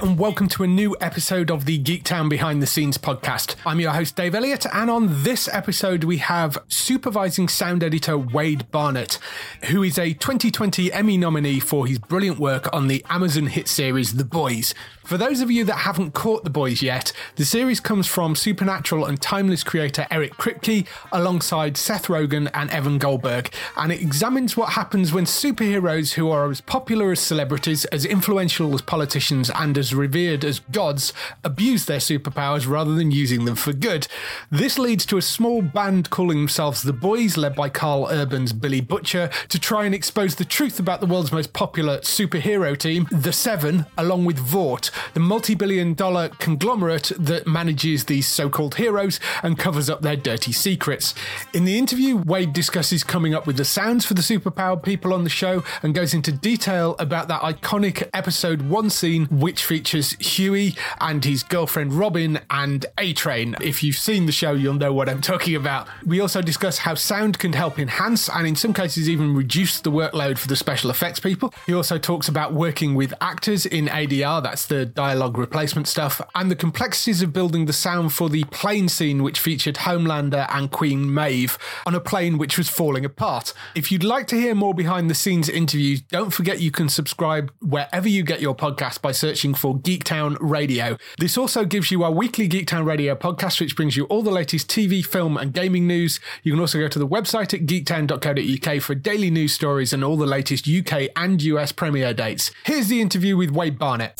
And welcome to a new episode of the Geektown Behind the Scenes podcast. I'm your host Dave Elliott, and on this episode we have supervising sound editor Wade Barnett, who is a 2020 Emmy nominee for his brilliant work on the Amazon hit series The Boys. For those of you that haven't caught The Boys yet, the series comes from Supernatural and Timeless creator Eric Kripke alongside Seth Rogen and Evan Goldberg, and it examines what happens when superheroes who are as popular as celebrities, as influential as politicians, and as revered as gods abuse their superpowers rather than using them for good. This leads to a small band calling themselves The Boys, led by Karl Urban's Billy Butcher, to try and expose the truth about the world's most popular superhero team, The Seven, along with Vought, the multi billion dollar conglomerate that manages these so called heroes and covers up their dirty secrets. In the interview, Wade discusses coming up with the sounds for the superpowered people on the show and goes into detail about that iconic episode one scene, which features Hughie and his girlfriend Robin and A Train. If you've seen the show, you'll know what I'm talking about. We also discuss how sound can help enhance and, in some cases, even reduce the workload for the special effects people. He also talks about working with actors in ADR, that's the dialogue replacement stuff, and the complexities of building the sound for the plane scene, which featured Homelander and Queen Maeve on a plane which was falling apart. If you'd like to hear more behind the scenes interviews, don't forget you can subscribe wherever you get your podcast by searching for Geektown Radio. This also gives you our weekly Geektown Radio podcast, which brings you all the latest TV, film, and gaming news. You can also go to the website at geektown.co.uk for daily news stories and all the latest UK and US premiere dates. Here's the interview with Wade Barnett.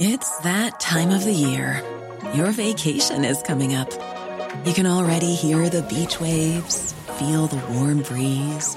It's that time of the year. Your vacation is coming up. You can already hear the beach waves, feel the warm breeze,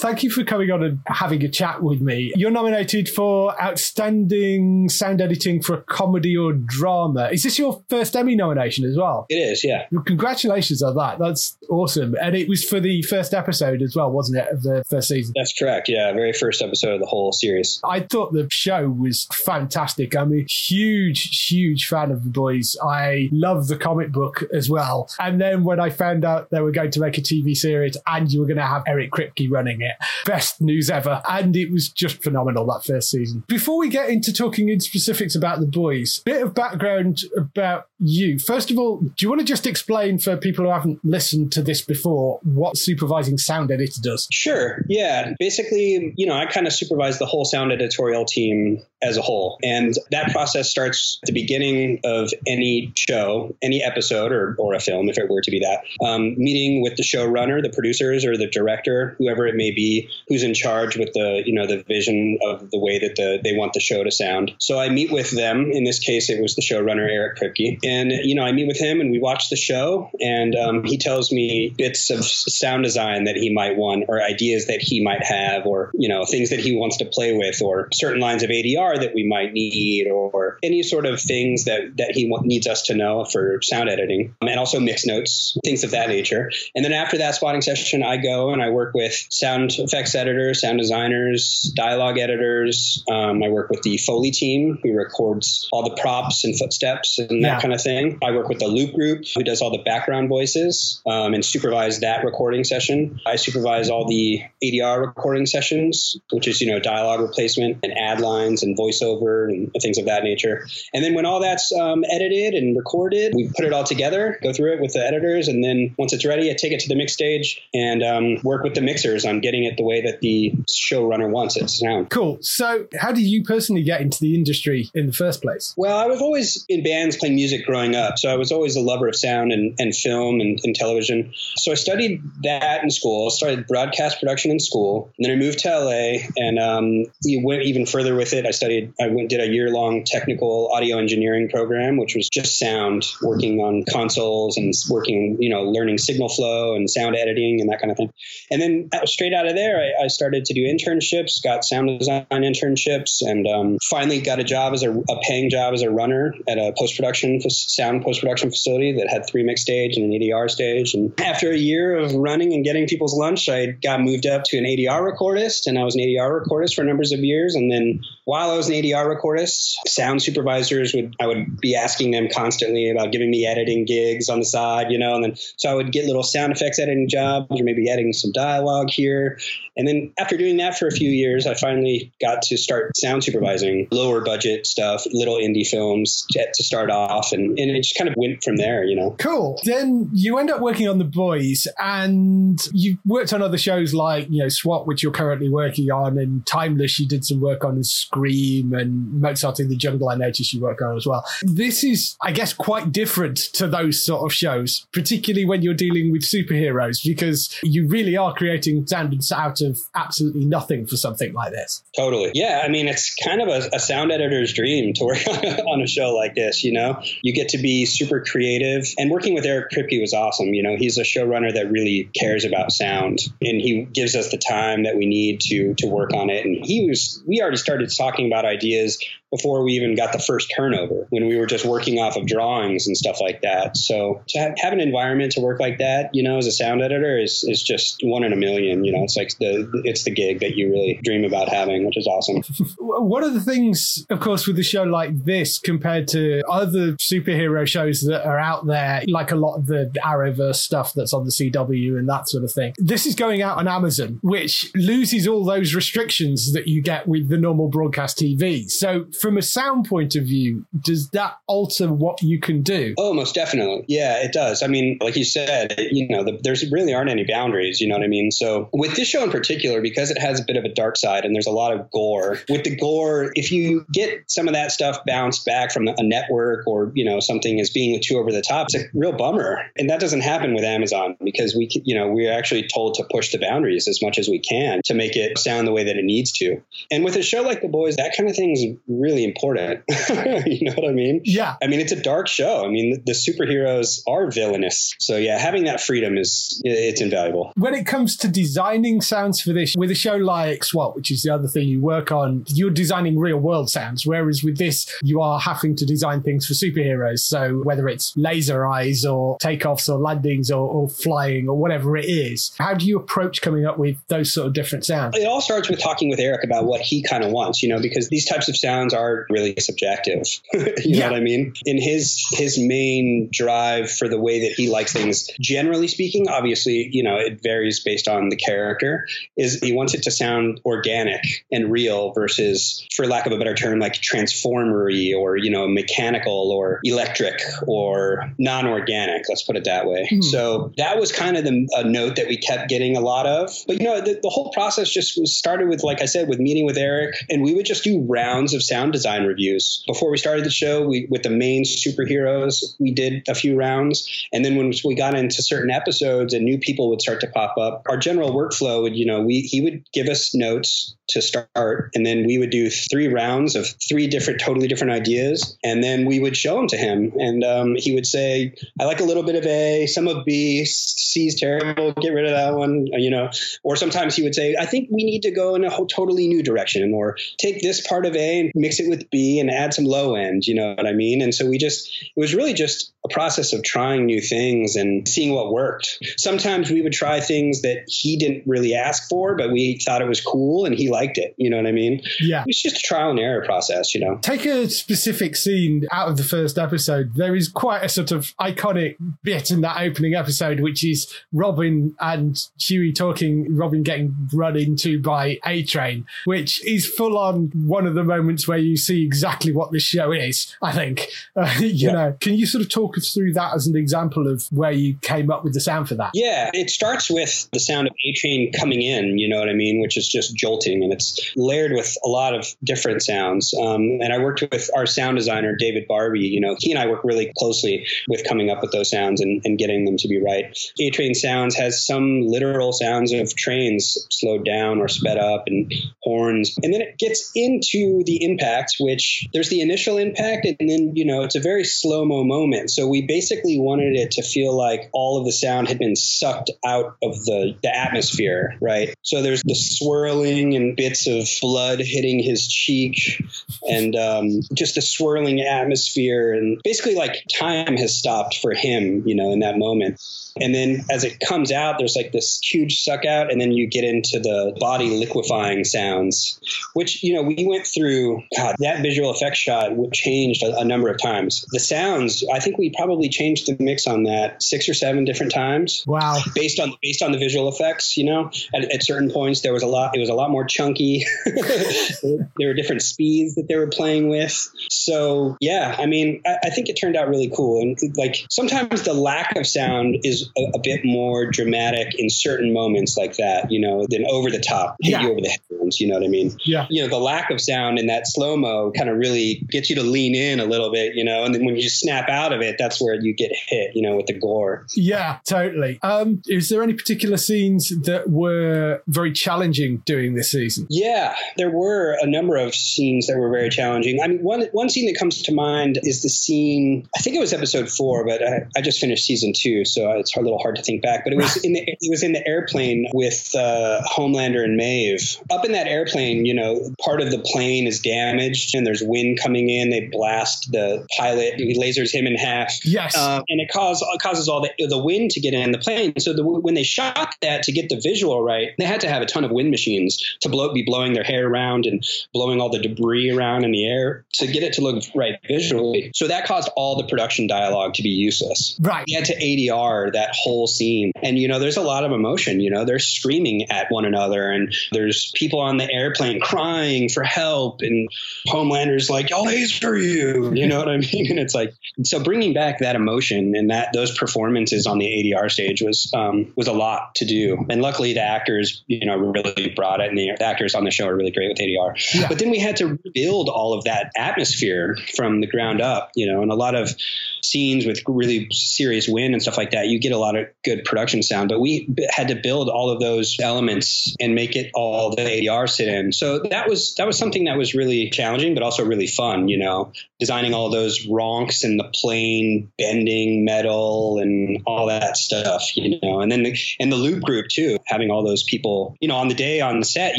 Thank you for coming on and having a chat with me. You're nominated for Outstanding Sound Editing for a Comedy or Drama. Is this your first Emmy nomination as well? It is, yeah. Well, Congratulations on that. That's awesome. And it was for the first episode as well, wasn't it, of the first season? That's correct. Yeah, very first episode of the whole series. I thought the show was fantastic. I'm a huge, huge fan of the boys. I love the comic book as well. And then when I found out they were going to make a TV series and you were going to have Eric Kripke running it, best news ever. And it was just phenomenal that first season. Before we get into talking in specifics about the boys, bit of background about you. First of all, do you want to just explain for people who haven't listened to this before what supervising sound editor does? Sure. Yeah. Basically, you know, I kind of supervise the whole sound editorial team as a whole. And that process starts at the beginning of any show, any episode, or, or a film, if it were to be that, um, meeting with the showrunner, the producers, or the director, whoever it may be, who's in charge with the, you know, the vision of the way that the, they want the show to sound. So I meet with them. In this case, it was the showrunner, Eric Kripke. And, you know, I meet with him and we watch the show and um, he tells me bits of sound design that he might want or ideas that he might have or, you know, things that he wants to play with or certain lines of ADR that we might need or any sort of things that, that he needs us to know for sound editing um, and also mix notes, things of that nature. And then after that spotting session, I go and I work with sound sound effects editors, sound designers, dialogue editors. Um, I work with the Foley team, who records all the props and footsteps and that yeah. kind of thing. I work with the Loop Group, who does all the background voices um, and supervise that recording session. I supervise all the ADR recording sessions, which is, you know, dialogue replacement and ad lines and voiceover and things of that nature. And then when all that's um, edited and recorded, we put it all together, go through it with the editors, and then once it's ready, I take it to the mix stage and um, work with the mixers on getting it the way that the showrunner wants it to sound. Cool. So, how did you personally get into the industry in the first place? Well, I was always in bands playing music growing up, so I was always a lover of sound and, and film and, and television. So I studied that in school. I Started broadcast production in school, and then I moved to LA and um, went even further with it. I studied. I went did a year long technical audio engineering program, which was just sound, working on consoles and working, you know, learning signal flow and sound editing and that kind of thing. And then straight out of there, I, I started to do internships, got sound design internships, and um, finally got a job as a, a, paying job as a runner at a post production sound post production facility that had three mix stage and an ADR stage. And after a year of running and getting people's lunch, I got moved up to an ADR recordist, and I was an ADR recordist for numbers of years. And then while I an ADR recordist, sound supervisors would I would be asking them constantly about giving me editing gigs on the side, you know, and then so I would get little sound effects editing jobs or maybe editing some dialogue here. And then after doing that for a few years, I finally got to start sound supervising lower budget stuff, little indie films to start off. And, and it just kind of went from there, you know. Cool. Then you end up working on The Boys and you worked on other shows like, you know, SWAT, which you're currently working on, and Timeless, you did some work on, and Scream, and Mozart in the Jungle, I noticed you work on as well. This is, I guess, quite different to those sort of shows, particularly when you're dealing with superheroes, because you really are creating sound out of absolutely nothing for something like this. Totally. Yeah. I mean, it's kind of a, a sound editor's dream to work on a show like this, you know? You get to be super creative. And working with Eric Kripke was awesome. You know, he's a showrunner that really cares about sound and he gives us the time that we need to to work on it. And he was we already started talking about ideas before we even got the first turnover when we were just working off of drawings and stuff like that. So to have, have, an environment to work like that, you know, as a sound editor is, is just one in a million, you know, it's like the, it's the gig that you really dream about having, which is awesome. One of the things, of course, with a show like this compared to other superhero shows that are out there, like a lot of the Arrowverse stuff that's on the CW and that sort of thing, this is going out on Amazon, which loses all those restrictions that you get with the normal broadcast TV. So from a sound point of view, does that alter what you can do? Oh, most definitely. Yeah, it does. I mean, like you said, you know, the, there's really aren't any boundaries. You know what I mean? So with this show in particular, because it has a bit of a dark side and there's a lot of gore. With the gore, if you get some of that stuff bounced back from a network or you know something as being too over the top, it's a real bummer. And that doesn't happen with Amazon because we, you know, we're actually told to push the boundaries as much as we can to make it sound the way that it needs to. And with a show like The Boys, that kind of thing is really really important. you know what I mean? Yeah. I mean, it's a dark show. I mean, the superheroes are villainous. So yeah, having that freedom is it's invaluable. When it comes to designing sounds for this, with a show like SWAT, which is the other thing you work on, you're designing real world sounds. Whereas with this, you are having to design things for superheroes. So whether it's laser eyes or takeoffs or landings or, or flying or whatever it is, how do you approach coming up with those sort of different sounds? It all starts with talking with Eric about what he kind of wants, you know, because these types of sounds are are really subjective. you yeah. know what I mean? In his his main drive for the way that he likes things, generally speaking, obviously, you know, it varies based on the character, is he wants it to sound organic and real versus, for lack of a better term, like transformery or, you know, mechanical or electric or non-organic, let's put it that way. Mm. So that was kind of the a note that we kept getting a lot of. But you know, the, the whole process just was started with, like I said, with meeting with Eric, and we would just do rounds of sound design reviews. Before we started the show, we with the main superheroes, we did a few rounds, and then when we got into certain episodes and new people would start to pop up, our general workflow would, you know, we he would give us notes to start. And then we would do three rounds of three different, totally different ideas. And then we would show them to him. And um, he would say, I like a little bit of A, some of B, C's terrible, get rid of that one, you know. Or sometimes he would say, I think we need to go in a totally new direction, or take this part of A and mix it with B and add some low end, you know what I mean? And so we just, it was really just a process of trying new things and seeing what worked. Sometimes we would try things that he didn't really ask for, but we thought it was cool and he liked it. You know what I mean? Yeah. It's just a trial and error process, you know. Take a specific scene out of the first episode. There is quite a sort of iconic bit in that opening episode, which is Robin and Hughie talking, Robin getting run into by A Train, which is full on one of the moments where you see exactly what this show is, I think. Uh, you yeah. know, can you sort of talk us through that as an example of where you came up with the sound for that? Yeah, it starts with the sound of A Train coming in, you know what I mean, which is just jolting and it's layered with a lot of different sounds. Um, and I worked with our sound designer, David Barbie. You know, he and I work really closely with coming up with those sounds and, and getting them to be right. A Train Sounds has some literal sounds of trains slowed down or sped up and horns. And then it gets into the impact, which there's the initial impact, and then, you know, it's a very slow mo moment. So we basically wanted it to feel like all of the sound had been sucked out of the, the atmosphere, right? So there's the swirling and bits of blood hitting his cheek and um, just the swirling atmosphere. And basically, like time has stopped for him, you know, in that moment. And then as it comes out, there's like this huge suck out, and then you get into the body liquefying sounds, which, you know, we went through, God, that visual effects shot changed a, a number of times. The sounds, I think we probably changed the mix on that six or seven different times. Wow. Based on based on the visual effects, you know, at, at certain points there was a lot, it was a lot more chunky. there were different speeds that they were playing with. So yeah, I mean, I, I think it turned out really cool. And like sometimes the lack of sound is a, a, bit more dramatic in certain moments like that, you know, than over the top, hit yeah. you over the headphones. You know what I mean? Yeah. You know, the lack of sound in that slow mo kind of really gets you to lean in a little bit, you know, and then when you snap out of it, that's where you get hit, you know, with the gore. Yeah, totally. Um, is there any particular scenes that were very challenging doing this season? Yeah, there were a number of scenes that were very challenging. I mean, one one scene that comes to mind is the scene. I think it was episode four, but I, I just finished season two, so it's a little hard to think back. But it was in the it was in the airplane with uh, Homelander and Maeve. Up in that airplane, you know, part of the plane is damaged, and there's wind coming in. They blast the pilot. He lasers him in half. Yes, uh, and it causes causes all the the wind to get in the plane. So the, when they shot that to get the visual right, they had to have a ton of wind machines to blow be blowing their hair around and blowing all the debris around in the air to get it to look right visually. So that caused all the production dialogue to be useless. Right. We had to ADR that whole scene. And, you know, there's a lot of emotion. You know, they're screaming at one another, and there's people on the airplane crying for help, and Homelander's like, I'll laser you. You know what I mean? And it's like, so bringing back that emotion and that those performances on the ADR stage was um, was a lot to do. And luckily, the actors, you know, really brought it, and the, the actors on the show are really great with ADR. Yeah. But then we had to rebuild all of that atmosphere from the ground up, you know, and a lot of scenes with really serious wind and stuff like that, you get a lot of good production sound. But we had to build all of those elements and make it all the ADR sit in. So that was that was something that was really challenging, but also really fun. You know, designing all those ronks and the plane bending metal and all that stuff. You know, and then the, and the loop group too, having all those people. You know, on the day on the set,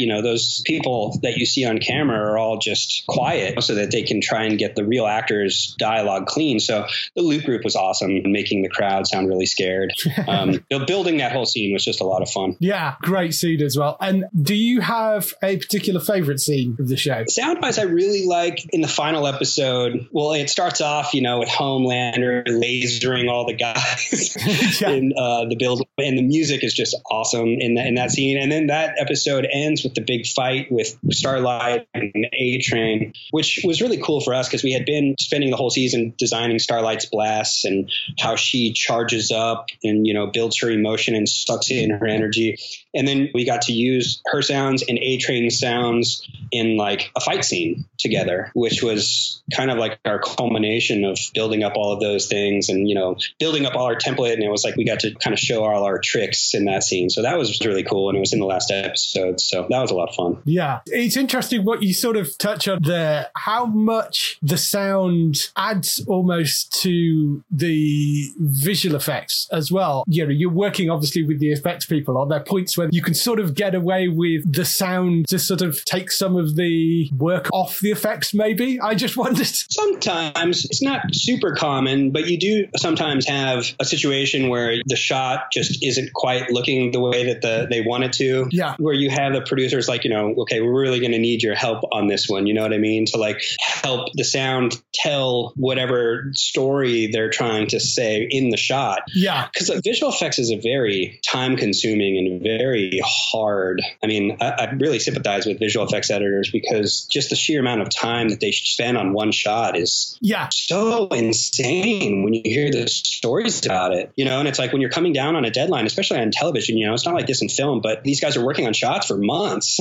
you know, those people that you see on camera are all just quiet so that they can try and get the real actors dialogue clean. So the loop group was awesome, making the crowd sound really scared. Um, building that whole scene was just a lot of fun. Yeah, great scene as well. And do you have a particular favorite scene of the show? Sound wise, I really like in the final episode. Well, it starts off, you know, with Homelander lasering all the guys yeah. in uh, the building, and the music is just awesome in that in that scene. And then that episode ends with the big fight with Starlight and A Train, which was really cool for us because we had been spending the whole season designing Starlight's blasts and how she charges up and you know builds her emotion and sucks in her energy. And then we got to use her sounds and A Train sounds in like a fight scene together, which was kind of like our culmination of building up all of those things and, you know, building up all our template. And it was like we got to kind of show all our tricks in that scene. So that was really cool. And it was in the last episode. So that was a lot lot of fun. Yeah. It's interesting what you sort of touch on there, how much the sound adds almost to the visual effects as well. You know, you're working obviously with the effects people. Are there points where you can sort of get away with the sound to sort of take some of the work off the effects, maybe? I just wondered. Sometimes it's not super common, but you do sometimes have a situation where the shot just isn't quite looking the way that the, they want it to. Yeah. Where you have the producers like, you know, okay, we're really going to need your help on this one. You know what I mean? To like help the sound tell whatever story they're trying to say in the shot. Yeah. Because like, visual effects is a very time consuming and very hard. I mean, I, I really sympathize with visual effects editors because just the sheer amount of time that they spend on one shot is Yeah. so insane when you hear the stories about it, you know, and it's like when you're coming down on a deadline, especially on television, you know, it's not like this in film, but these guys are working on shots for months,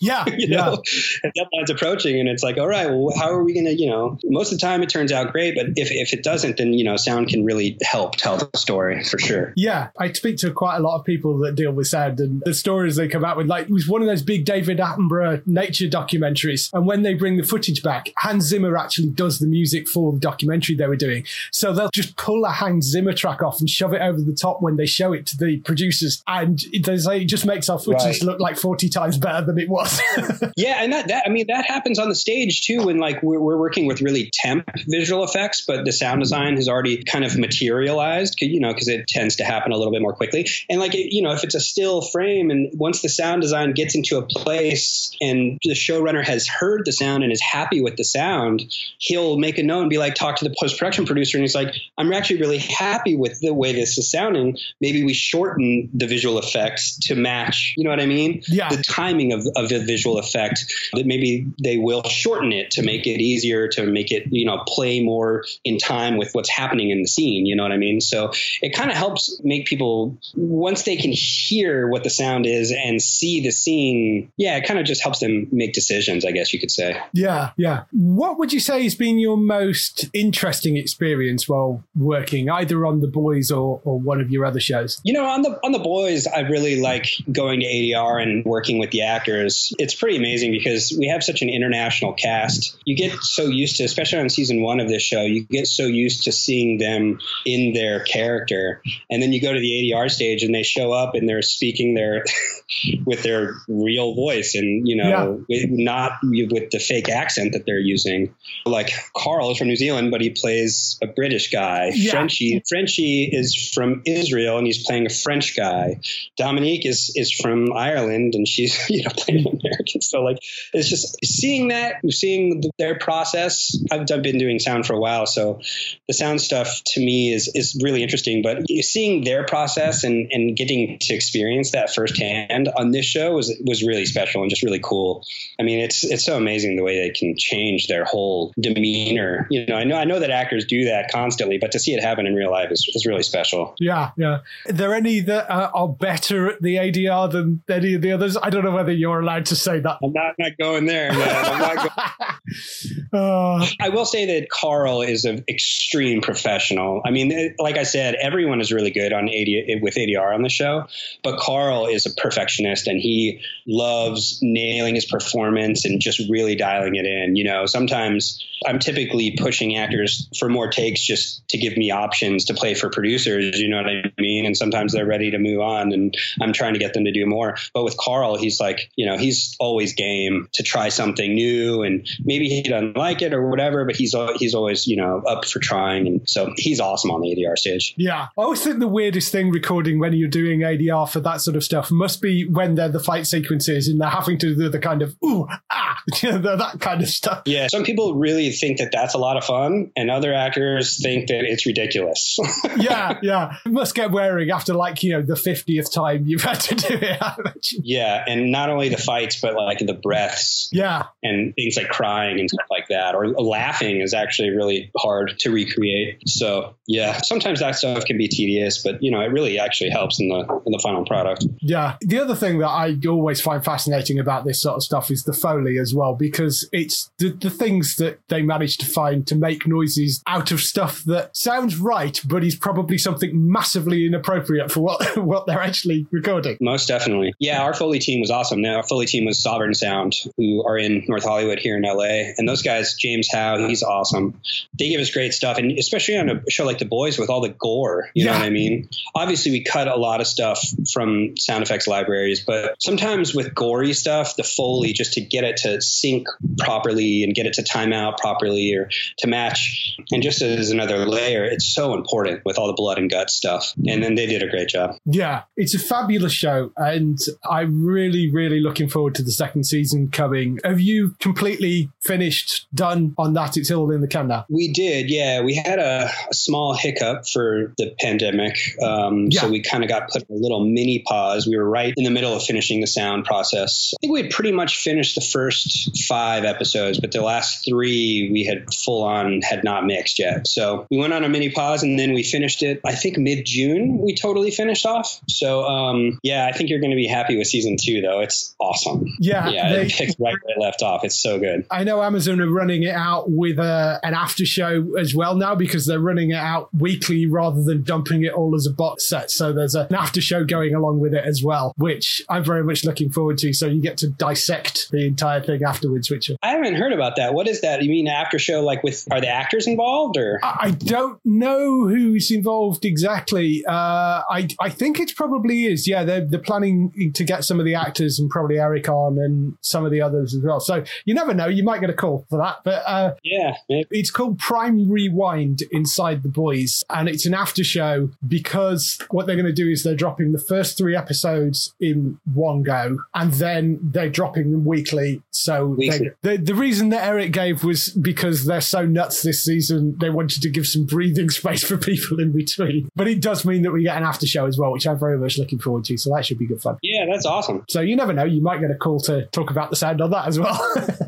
Yeah. you yeah. know, and deadline's approaching and it's like, all right, well, how are we going to, you know, most of the time it turns out great, but if, if it doesn't, then, you know, sound can really help tell the story for sure. Yeah, I speak to quite a lot of people that deal with sound and the stories they come out with. Like, it was one of those big David Attenborough nature documentaries. And when they bring the footage back, Hans Zimmer actually does the music for the documentary they were doing. So they'll just pull a Hans Zimmer track off and shove it over the top when they show it to the producers. And they say it just makes our footage Right. look like 40 times better than it was. Yeah, and that, that I mean that happens on the stage too when like we're, we're working with really temp visual effects, but the sound design has already kind of materialized, you know, because it tends to happen a little bit more quickly. And like it, you know, if it's a still frame, and once the sound design gets into a place, and the showrunner has heard the sound and is happy with the sound, he'll make a note and be like, talk to the post production producer, and he's like, I'm actually really happy with the way this is sounding. Maybe we shorten the visual effects to match. You know what I mean? Yeah. The timing of, of the visual effect that maybe they will shorten it to make it easier to make it you know play more in time with what's happening in the scene you know what i mean so it kind of helps make people once they can hear what the sound is and see the scene yeah it kind of just helps them make decisions i guess you could say yeah, yeah. What would you say has been your most interesting experience while working either on The Boys or, or one of your other shows? You know, on the on the boys, I really like going to ADR and working with the actors. It's pretty amazing because we have such an international cast. You get so used to, especially on season one of this show, you get so used to seeing them in their character, and then you go to the ADR stage and they show up and they're speaking their with their real voice and you know with, not with the fake accent that they're using. Like Karl is from New Zealand, but he plays a British guy. Yeah. Frenchie Frenchie is from Israel and he's playing a French guy. Dominique is is from Ireland and she's you know playing an American. So like it's just seeing that, seeing their process. I've, I've been doing sound for a while, so the sound stuff to me is is really interesting. But seeing their process and and getting to experience that firsthand on this show was was really special and just really cool. I mean, it's it's so amazing the way they can change their whole demeanor. You know, I know I know that actors do that constantly, but to see it happen in real life is, is really special. Yeah, yeah. Are there any that are better at the ADR than any of the others? I don't know whether you're allowed to say that. I'm not, not going there, man. I'm not go- Uh, I will say that Karl is an extreme professional. I mean, like I said, everyone is really good on AD, with ADR on the show, but Karl is a perfectionist and he loves nailing his performance and just really dialing it in. You know, sometimes I'm typically pushing actors for more takes just to give me options to play for producers. You know what I mean? And sometimes they're ready to move on, and I'm trying to get them to do more. But with Karl, he's like, you know, he's always game to try something new, and maybe he doesn't like it or whatever, but he's he's always you know up for trying, and so he's awesome on the ADR stage. yeah. I always think the weirdest thing recording when you're doing ADR for that sort of stuff must be when they're the fight sequences and they're having to do the kind of, ooh, ah, you know, that kind of stuff. Yeah, some people really think that that's a lot of fun, and other actors think that it's ridiculous. Yeah, yeah. It must get wearing after like, you know, the 50th time you've had to do it. Yeah, and not only the fights, but like the breaths yeah. and things like crying and stuff like that. Or laughing is actually really hard to recreate. So yeah, sometimes that stuff can be tedious, but you know, it really actually helps in the in the final product. Yeah. The other thing that I always find fascinating about this sort of stuff is the foley as well, because it's the, the things that they manage to find to make noises out of stuff that sounds right, but is probably something massively inappropriate for what what they're actually recording. Most definitely. Yeah, our Foley team was awesome. Now, our Foley team was Sovereign Sound, who are in North Hollywood here in LA. And those guys, James Howe, he's awesome. They give us great stuff. And especially on a show like The Boys with all the gore, you yeah. know what I mean? Obviously, we cut a lot of stuff from sound effects libraries, but sometimes with gory stuff, the Foley, just to get it to sync properly and get it to time out properly or to match. And just as another layer, it's so important with all the blood and gut stuff. And then they did a great job. Yeah, it's a fabulous show. And I'm really, really looking forward to the second season coming. Have you completely finished, done on that? It's all in the can now. We did, yeah. We had a, a small hiccup for the pandemic. Um, yeah. So we kind of got put in a little mini pause. We were right in the middle of finishing the sound process. I think we had pretty much finished the first five episodes, but the last three we had full on had not mixed yet. So we went on a mini pause and then we finished it, I think mid June, we totally finished off. So um, yeah, I think you're going to be happy with season two, though. It's awesome. Yeah. Yeah. They, it picks right where it left off. It's so good. I know Amazon are running it out with a, uh, an after show as well now because they're running it out weekly rather than dumping it all as a box set. So there's an after show going along with it as well, which I'm very much looking forward to. So you get to dissect the entire thing afterwards, which I haven't heard about that. What is that? You mean after show like with are the actors involved or I don't know who's involved exactly. Uh, I I think it probably is. Yeah, they're they're planning to get some of the actors and probably Eric on and some of the others as well. So you never know. You might get a call for that. But uh, yeah, it's called Prime Rewind inside the boys, and it's an after show because what they're going to do is they're dropping the first three episodes in one go, and then they're dropping them weekly. So weekly. They, the, the reason that Eric gave was because they're so nuts this season. They wanted to give some breathing space for people in between. But it does mean that we get an after show as well, which I'm very much looking forward to. So that should be good fun. Yeah, that's awesome. So you never know. You might get a call to talk about the sound on that as well.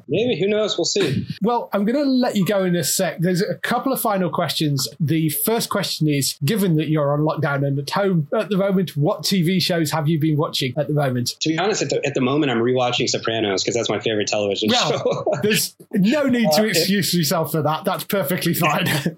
Maybe. Who knows? We'll see. Well, I'm going to let you go in a sec. There's a couple of final questions. The first question is given that you're on lockdown and at home at the moment, what TV shows have you been watching at the moment? To be honest, at the, at the moment, I'm rewatching Sopranos because that's my favorite television well, show. there's no need to uh, excuse yourself for that. That's perfectly fine.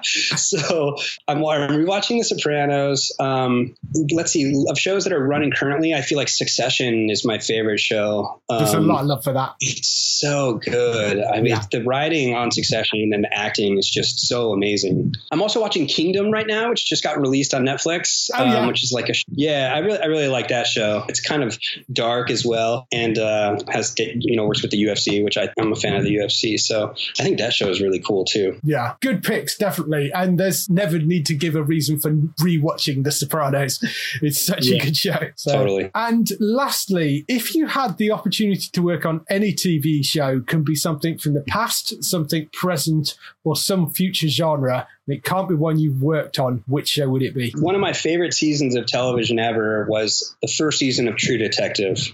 so I'm, I'm rewatching The Sopranos. Um, let's see, of shows that are running currently, I feel like Succession is my favorite show. Um, There's a um, lot of love for that. It's so good. I mean, yeah. the writing on Succession and the acting is just so amazing. I'm also watching Kingdom right now, which just got released on Netflix, oh, yeah. Um, which is like a yeah. I really I really like that show. It's kind of dark as well, and uh, has you know works with the UFC, which I, I'm a fan of the UFC. So I think that show is really cool too. Yeah, good picks definitely. And there's never need to give a reason for rewatching The Sopranos. It's such yeah, a good show. So. Totally. And lastly, if you had the opportunity to work on any TV show, can be something from the past, something present, or some future genre, it can't be one you've worked on. Which show would it be? One of my favorite seasons of television ever was the first season of True Detective.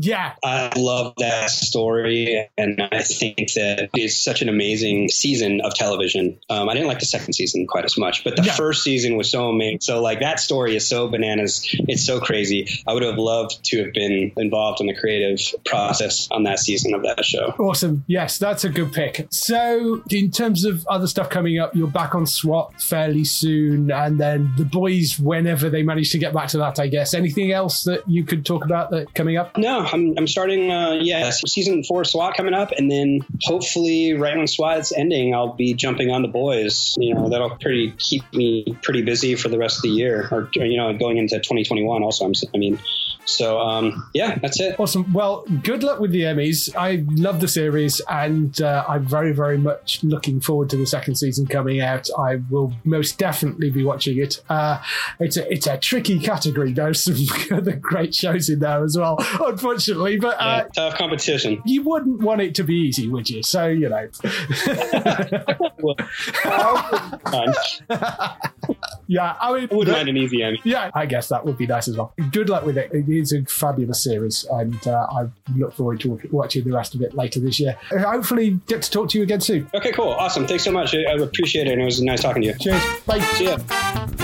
Yeah. I love that story. And I think that it's such an amazing season of television. Um, I didn't like the second season quite as much, but the first season was so amazing. So, like, that story is so bananas. It's so crazy. I would have loved to have been involved in the creative process on that season of that show. Awesome. Yes, that's a good pick. So, in terms of other stuff coming up, you're back on SWAT fairly soon, and then the boys whenever they manage to get back to that. I guess. Anything else that you could talk about that coming up? No, I'm, I'm starting. Uh, yeah, season four SWAT coming up, and then hopefully right when SWAT's ending, I'll be jumping on the boys. You know, that'll pretty keep me pretty busy for the rest of the year, or you know, going into 2021. Also, I'm, I mean, so um, yeah, that's it. Awesome. Well, good luck with the Emmys. I love the series, and uh, I'm very, very much looking forward to the second season coming out. I will most definitely be watching it. Uh, it's a it's a tricky category. There's some other great shows in there as well, unfortunately. But uh, yeah, tough competition. You wouldn't want it to be easy, would you? So you know. Yeah, I mean, wouldn't mind an easy end. Yeah, I guess that would be nice as well. Good luck with it. It is a fabulous series, and uh, I look forward to watching the rest of it later this year. Hopefully, get to talk to you again soon. Okay, cool. Awesome. Thanks so much. I, I appreciate it, and it was nice talking to you. Cheers. Bye. See ya.